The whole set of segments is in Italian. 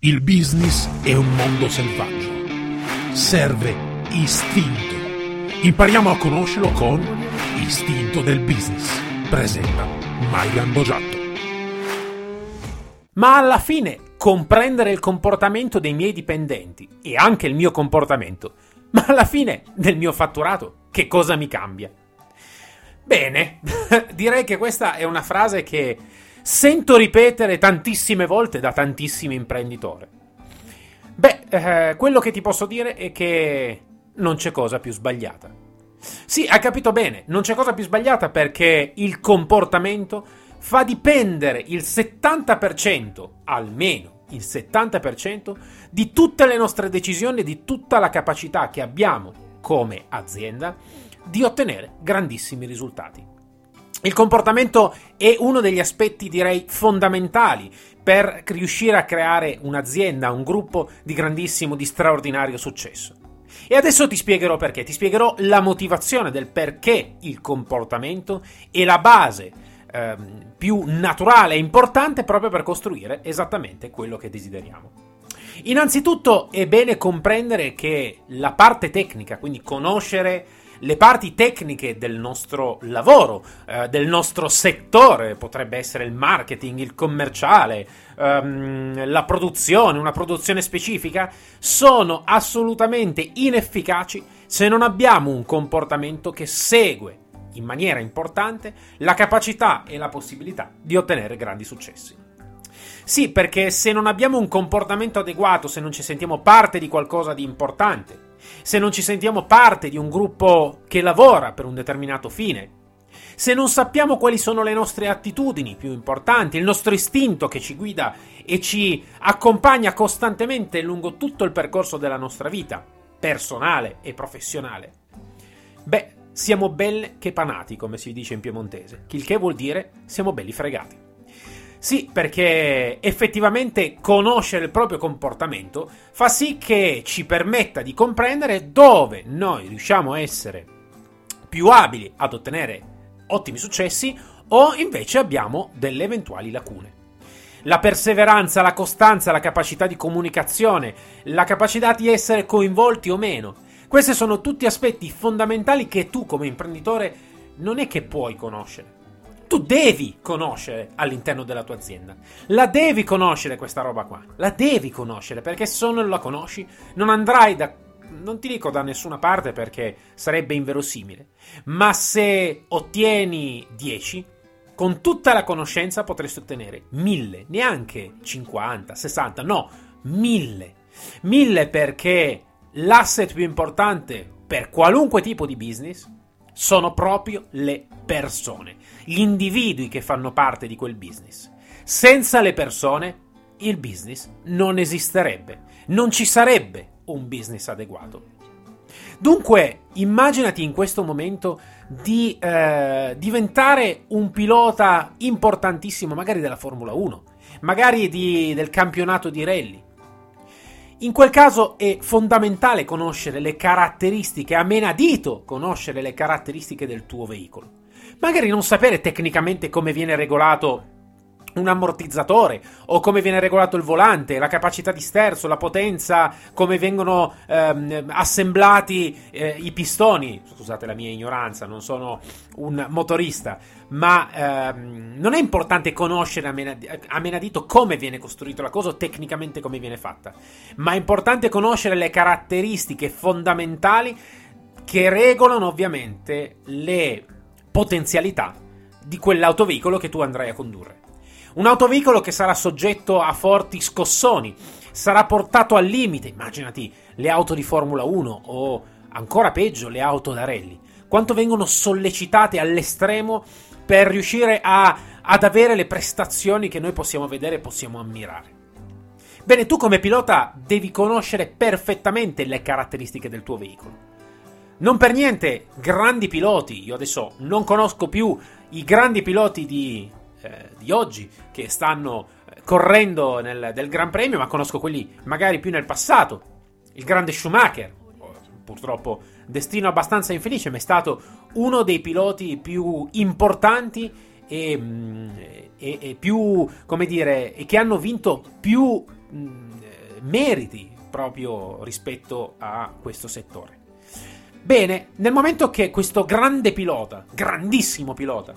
Il business è un mondo selvaggio. Serve istinto. Impariamo a conoscerlo con Istinto del Business. Presenta Maigan Bogiatto. Ma alla fine comprendere il comportamento dei miei dipendenti e anche il mio comportamento, ma alla fine del mio fatturato, che cosa mi cambia? Bene, direi che questa è una frase che sento ripetere tantissime volte da tantissimi imprenditori. Beh, eh, quello che ti posso dire è che non c'è cosa più sbagliata. Sì, hai capito bene, non c'è cosa più sbagliata perché il comportamento fa dipendere il 70%, almeno il 70%, di tutte le nostre decisioni e di tutta la capacità che abbiamo come azienda di ottenere grandissimi risultati. Il comportamento è uno degli aspetti, direi, fondamentali per riuscire a creare un'azienda, un gruppo di grandissimo, di straordinario successo. E adesso ti spiegherò perché, ti spiegherò la motivazione del perché il comportamento è la base ehm, più naturale e importante proprio per costruire esattamente quello che desideriamo. Innanzitutto è bene comprendere che la parte tecnica, quindi conoscere le parti tecniche del nostro lavoro, eh, del nostro settore, potrebbe essere il marketing, il commerciale, ehm, la produzione, una produzione specifica, sono assolutamente inefficaci se non abbiamo un comportamento che segue in maniera importante la capacità e la possibilità di ottenere grandi successi. Sì, perché se non abbiamo un comportamento adeguato, se non ci sentiamo parte di qualcosa di importante, se non ci sentiamo parte di un gruppo che lavora per un determinato fine, se non sappiamo quali sono le nostre attitudini più importanti, il nostro istinto che ci guida e ci accompagna costantemente lungo tutto il percorso della nostra vita, personale e professionale, beh, siamo belle che panati, come si dice in piemontese, il che vuol dire siamo belli fregati. Sì, perché effettivamente conoscere il proprio comportamento fa sì che ci permetta di comprendere dove noi riusciamo a essere più abili ad ottenere ottimi successi o invece abbiamo delle eventuali lacune. La perseveranza, la costanza, la capacità di comunicazione, la capacità di essere coinvolti o meno. Questi sono tutti aspetti fondamentali che tu come imprenditore non è che puoi conoscere tu devi conoscere all'interno della tua azienda. La devi conoscere questa roba qua. La devi conoscere perché se non la conosci non andrai da non ti dico da nessuna parte perché sarebbe inverosimile, ma se ottieni 10, con tutta la conoscenza potresti ottenere 1000, neanche 50, 60, no, 1000. 1000 perché l'asset più importante per qualunque tipo di business sono proprio le persone, gli individui che fanno parte di quel business. Senza le persone il business non esisterebbe, non ci sarebbe un business adeguato. Dunque, immaginati in questo momento di eh, diventare un pilota importantissimo, magari della Formula 1, magari di, del campionato di rally, in quel caso è fondamentale conoscere le caratteristiche, a menadito conoscere le caratteristiche del tuo veicolo. Magari non sapere tecnicamente come viene regolato un ammortizzatore o come viene regolato il volante, la capacità di sterzo, la potenza, come vengono ehm, assemblati eh, i pistoni. Scusate la mia ignoranza, non sono un motorista, ma ehm, non è importante conoscere a, menad- a menadito come viene costruita la cosa o tecnicamente come viene fatta, ma è importante conoscere le caratteristiche fondamentali che regolano ovviamente le potenzialità di quell'autoveicolo che tu andrai a condurre. Un autoveicolo che sarà soggetto a forti scossoni, sarà portato al limite, immaginati le auto di Formula 1 o ancora peggio le auto da rally, quanto vengono sollecitate all'estremo per riuscire a, ad avere le prestazioni che noi possiamo vedere e possiamo ammirare. Bene, tu come pilota devi conoscere perfettamente le caratteristiche del tuo veicolo. Non per niente, grandi piloti, io adesso non conosco più i grandi piloti di eh, di oggi che stanno eh, correndo nel, del Gran Premio, ma conosco quelli magari più nel passato. Il grande Schumacher, purtroppo destino abbastanza infelice, ma è stato uno dei piloti più importanti e, mm, e, e più, come dire, e che hanno vinto più mh, mm, meriti proprio rispetto a questo settore. Bene, nel momento che questo grande pilota, grandissimo pilota,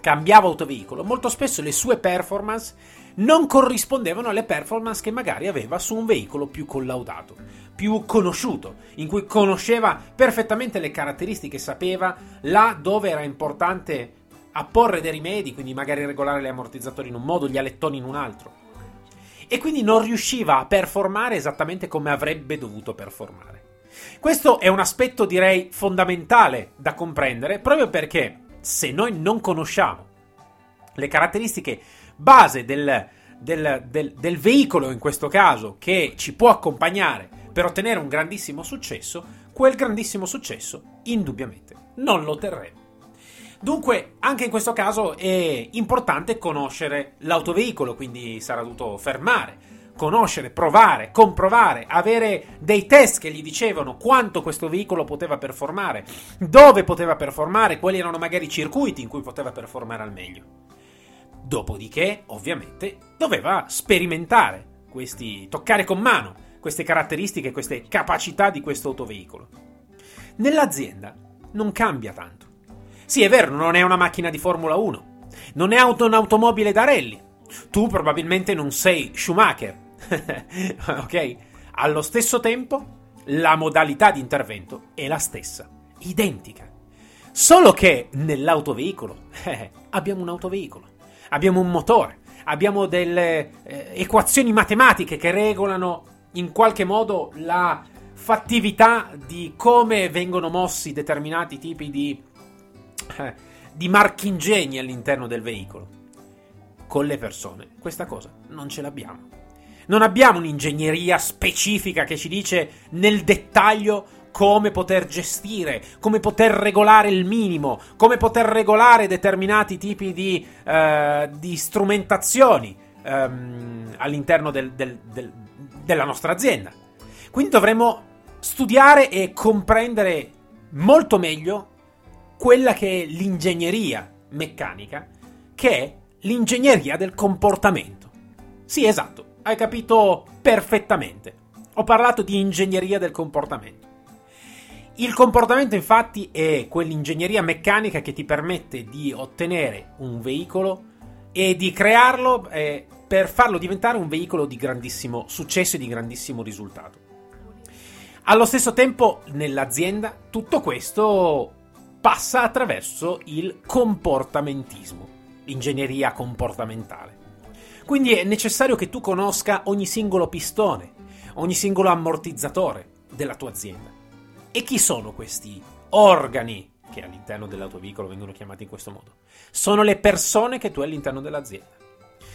cambiava autoveicolo, molto spesso le sue performance non corrispondevano alle performance che magari aveva su un veicolo più collaudato, più conosciuto, in cui conosceva perfettamente le caratteristiche, sapeva là dove era importante apporre dei rimedi, quindi magari regolare gli ammortizzatori in un modo, gli alettoni in un altro. E quindi non riusciva a performare esattamente come avrebbe dovuto performare. Questo è un aspetto direi fondamentale da comprendere, proprio perché se noi non conosciamo le caratteristiche base del, del, del, del veicolo, in questo caso, che ci può accompagnare per ottenere un grandissimo successo, quel grandissimo successo indubbiamente non lo otterremo. Dunque, anche in questo caso è importante conoscere l'autoveicolo, quindi sarà dovuto fermare, conoscere, provare, comprovare, avere dei test che gli dicevano quanto questo veicolo poteva performare, dove poteva performare, quali erano magari i circuiti in cui poteva performare al meglio. Dopodiché, ovviamente, doveva sperimentare questi, toccare con mano queste caratteristiche, queste capacità di questo autoveicolo. Nell'azienda non cambia tanto. Sì, è vero, non è una macchina di Formula 1, non è auto, un'automobile da rally. Tu probabilmente non sei Schumacher, ok? Allo stesso tempo, la modalità di intervento è la stessa, identica. Solo che nell'autoveicolo abbiamo un autoveicolo, abbiamo un motore, abbiamo delle eh, equazioni matematiche che regolano in qualche modo la fattività di come vengono mossi determinati tipi di, eh, di marchingegni all'interno del veicolo. Con le persone questa cosa non ce l'abbiamo. Non abbiamo un'ingegneria specifica che ci dice nel dettaglio come poter gestire, come poter regolare il minimo, come poter regolare determinati tipi di, uh, di strumentazioni um, all'interno del, del, del, della nostra azienda. Quindi dovremmo studiare e comprendere molto meglio quella che è l'ingegneria meccanica, che è l'ingegneria del comportamento. Sì, esatto, hai capito perfettamente. Ho parlato di ingegneria del comportamento. Il comportamento infatti è quell'ingegneria meccanica che ti permette di ottenere un veicolo e di crearlo eh, per farlo diventare un veicolo di grandissimo successo e di grandissimo risultato. Allo stesso tempo nell'azienda tutto questo passa attraverso il comportamentismo, l'ingegneria comportamentale. Quindi è necessario che tu conosca ogni singolo pistone, ogni singolo ammortizzatore della tua azienda. E chi sono questi organi che all'interno dell'autovicolo vengono chiamati in questo modo? Sono le persone che tu hai all'interno dell'azienda.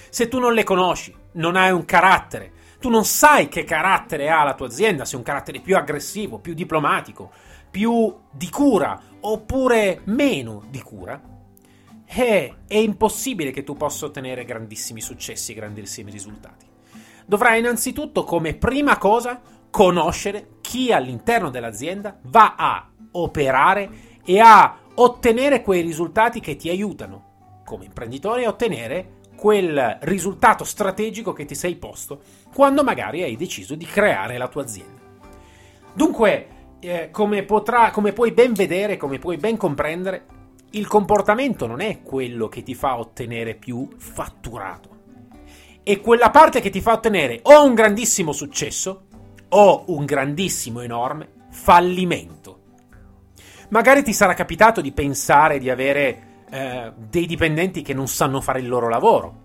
Se tu non le conosci, non hai un carattere, tu non sai che carattere ha la tua azienda, se è un carattere più aggressivo, più diplomatico, più di cura oppure meno di cura, eh, è impossibile che tu possa ottenere grandissimi successi grandissimi risultati. Dovrai innanzitutto, come prima cosa, conoscere chi all'interno dell'azienda va a operare e a ottenere quei risultati che ti aiutano come imprenditore a ottenere quel risultato strategico che ti sei posto quando magari hai deciso di creare la tua azienda. Dunque, eh, come, potrà, come puoi ben vedere, come puoi ben comprendere, il comportamento non è quello che ti fa ottenere più fatturato. È quella parte che ti fa ottenere o un grandissimo successo o un grandissimo, enorme fallimento. Magari ti sarà capitato di pensare di avere eh, dei dipendenti che non sanno fare il loro lavoro.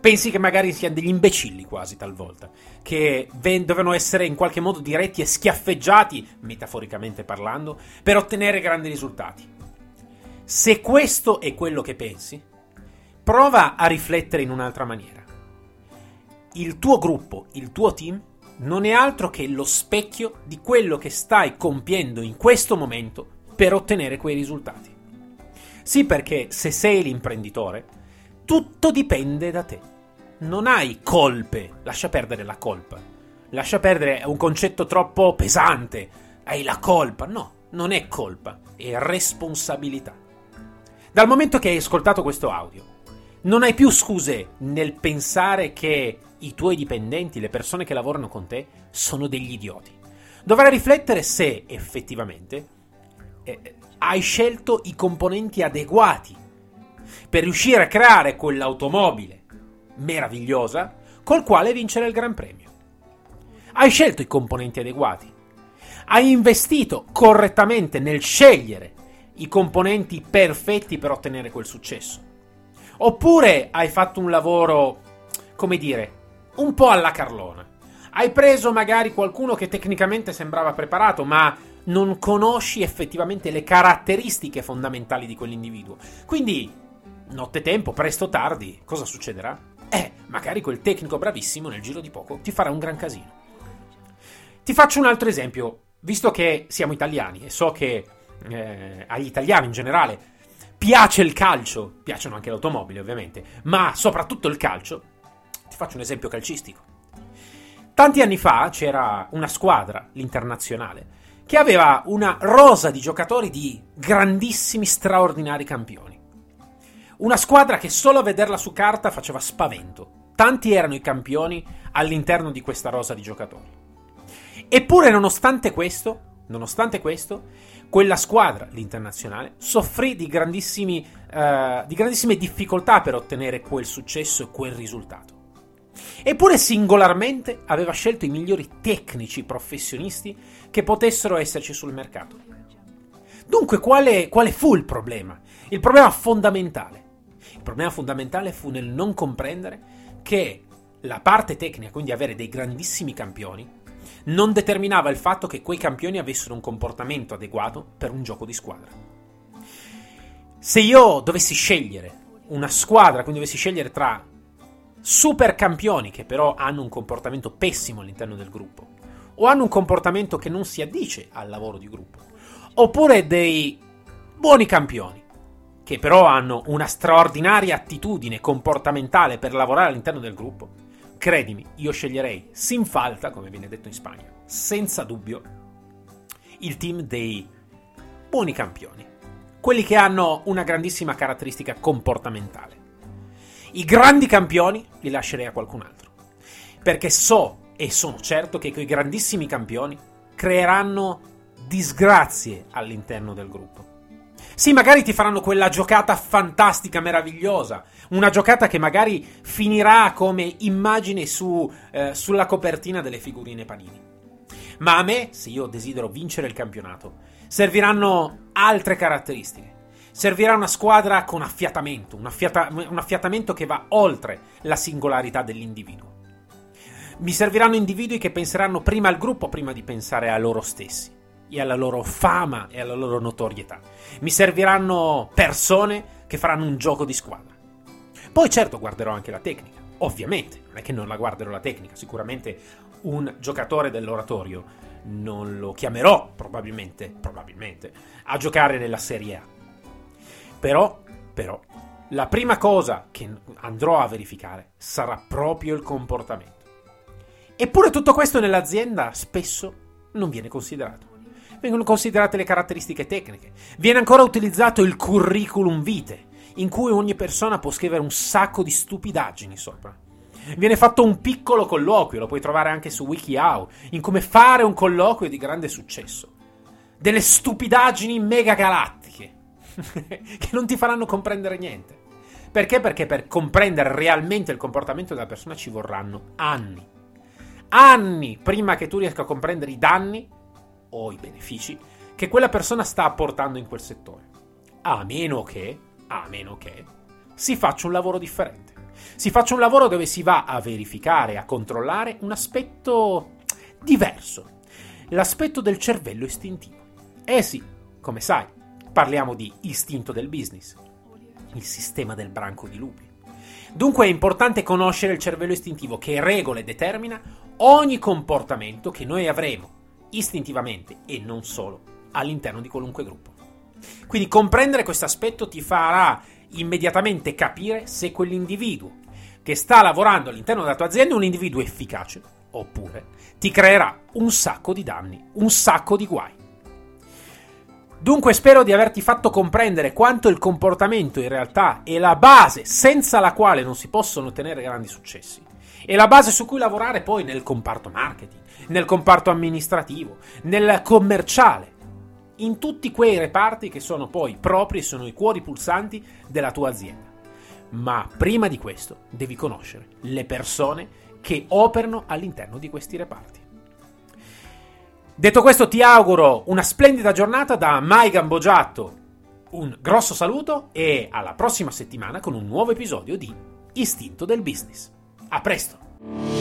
Pensi che magari siano degli imbecilli quasi talvolta, che ven- devono essere in qualche modo diretti e schiaffeggiati, metaforicamente parlando, per ottenere grandi risultati. Se questo è quello che pensi, prova a riflettere in un'altra maniera. Il tuo gruppo, il tuo team, non è altro che lo specchio di quello che stai compiendo in questo momento per ottenere quei risultati. Sì, perché se sei l'imprenditore, tutto dipende da te. Non hai colpe, lascia perdere la colpa. Lascia perdere, è un concetto troppo pesante. Hai la colpa. No, non è colpa, è responsabilità. Dal momento che hai ascoltato questo audio, non hai più scuse nel pensare che i tuoi dipendenti, le persone che lavorano con te, sono degli idioti. Dovrai riflettere se effettivamente eh, hai scelto i componenti adeguati per riuscire a creare quell'automobile meravigliosa col quale vincere il Gran Premio. Hai scelto i componenti adeguati. Hai investito correttamente nel scegliere i componenti perfetti per ottenere quel successo. Oppure hai fatto un lavoro, come dire, un po' alla carlona. Hai preso magari qualcuno che tecnicamente sembrava preparato, ma non conosci effettivamente le caratteristiche fondamentali di quell'individuo. Quindi, nottetempo, presto o tardi, cosa succederà? Eh, magari quel tecnico bravissimo nel giro di poco ti farà un gran casino. Ti faccio un altro esempio, visto che siamo italiani e so che eh, agli italiani in generale piace il calcio, piacciono anche le automobili ovviamente, ma soprattutto il calcio, ti faccio un esempio calcistico. Tanti anni fa c'era una squadra, l'Internazionale, che aveva una rosa di giocatori di grandissimi, straordinari campioni. Una squadra che solo a vederla su carta faceva spavento. Tanti erano i campioni all'interno di questa rosa di giocatori. Eppure, nonostante questo, nonostante questo, quella squadra, l'internazionale, soffrì di, grandissimi, uh, di grandissime difficoltà per ottenere quel successo e quel risultato. Eppure singolarmente aveva scelto i migliori tecnici professionisti che potessero esserci sul mercato. Dunque, quale, quale fu il problema? Il problema fondamentale. Il problema fondamentale fu nel non comprendere che la parte tecnica, quindi avere dei grandissimi campioni, non determinava il fatto che quei campioni avessero un comportamento adeguato per un gioco di squadra. Se io dovessi scegliere una squadra, quindi dovessi scegliere tra super campioni che però hanno un comportamento pessimo all'interno del gruppo, o hanno un comportamento che non si addice al lavoro di gruppo, oppure dei buoni campioni che però hanno una straordinaria attitudine comportamentale per lavorare all'interno del gruppo, credimi, io sceglierei sin falta, come viene detto in Spagna, senza dubbio, il team dei buoni campioni, quelli che hanno una grandissima caratteristica comportamentale. I grandi campioni li lascerei a qualcun altro. Perché so e sono certo che quei grandissimi campioni creeranno disgrazie all'interno del gruppo. Sì, magari ti faranno quella giocata fantastica, meravigliosa, una giocata che magari finirà come immagine su, eh, sulla copertina delle figurine panini. Ma a me, se io desidero vincere il campionato, serviranno altre caratteristiche servirà una squadra con affiatamento, un, affiata- un affiatamento che va oltre la singolarità dell'individuo. Mi serviranno individui che penseranno prima al gruppo prima di pensare a loro stessi e alla loro fama e alla loro notorietà. Mi serviranno persone che faranno un gioco di squadra. Poi certo guarderò anche la tecnica, ovviamente, non è che non la guarderò la tecnica, sicuramente un giocatore dell'oratorio non lo chiamerò probabilmente, probabilmente a giocare nella Serie A però, però, la prima cosa che andrò a verificare sarà proprio il comportamento. Eppure tutto questo nell'azienda spesso non viene considerato. Vengono considerate le caratteristiche tecniche. Viene ancora utilizzato il curriculum vitae, in cui ogni persona può scrivere un sacco di stupidaggini sopra. Viene fatto un piccolo colloquio, lo puoi trovare anche su WikiHow, in come fare un colloquio di grande successo. Delle stupidaggini mega galattiche che non ti faranno comprendere niente. Perché? Perché per comprendere realmente il comportamento della persona ci vorranno anni. Anni prima che tu riesca a comprendere i danni o i benefici che quella persona sta apportando in quel settore. A meno che, a meno che, si faccia un lavoro differente. Si faccia un lavoro dove si va a verificare, a controllare un aspetto diverso. L'aspetto del cervello istintivo. Eh sì, come sai, Parliamo di istinto del business, il sistema del branco di lupi. Dunque è importante conoscere il cervello istintivo che regola e determina ogni comportamento che noi avremo istintivamente e non solo all'interno di qualunque gruppo. Quindi comprendere questo aspetto ti farà immediatamente capire se quell'individuo che sta lavorando all'interno della tua azienda è un individuo efficace oppure ti creerà un sacco di danni, un sacco di guai. Dunque spero di averti fatto comprendere quanto il comportamento in realtà è la base senza la quale non si possono ottenere grandi successi e la base su cui lavorare poi nel comparto marketing, nel comparto amministrativo, nel commerciale, in tutti quei reparti che sono poi propri e sono i cuori pulsanti della tua azienda. Ma prima di questo devi conoscere le persone che operano all'interno di questi reparti. Detto questo ti auguro una splendida giornata da Mai Gambogiatto, un grosso saluto e alla prossima settimana con un nuovo episodio di Istinto del Business. A presto!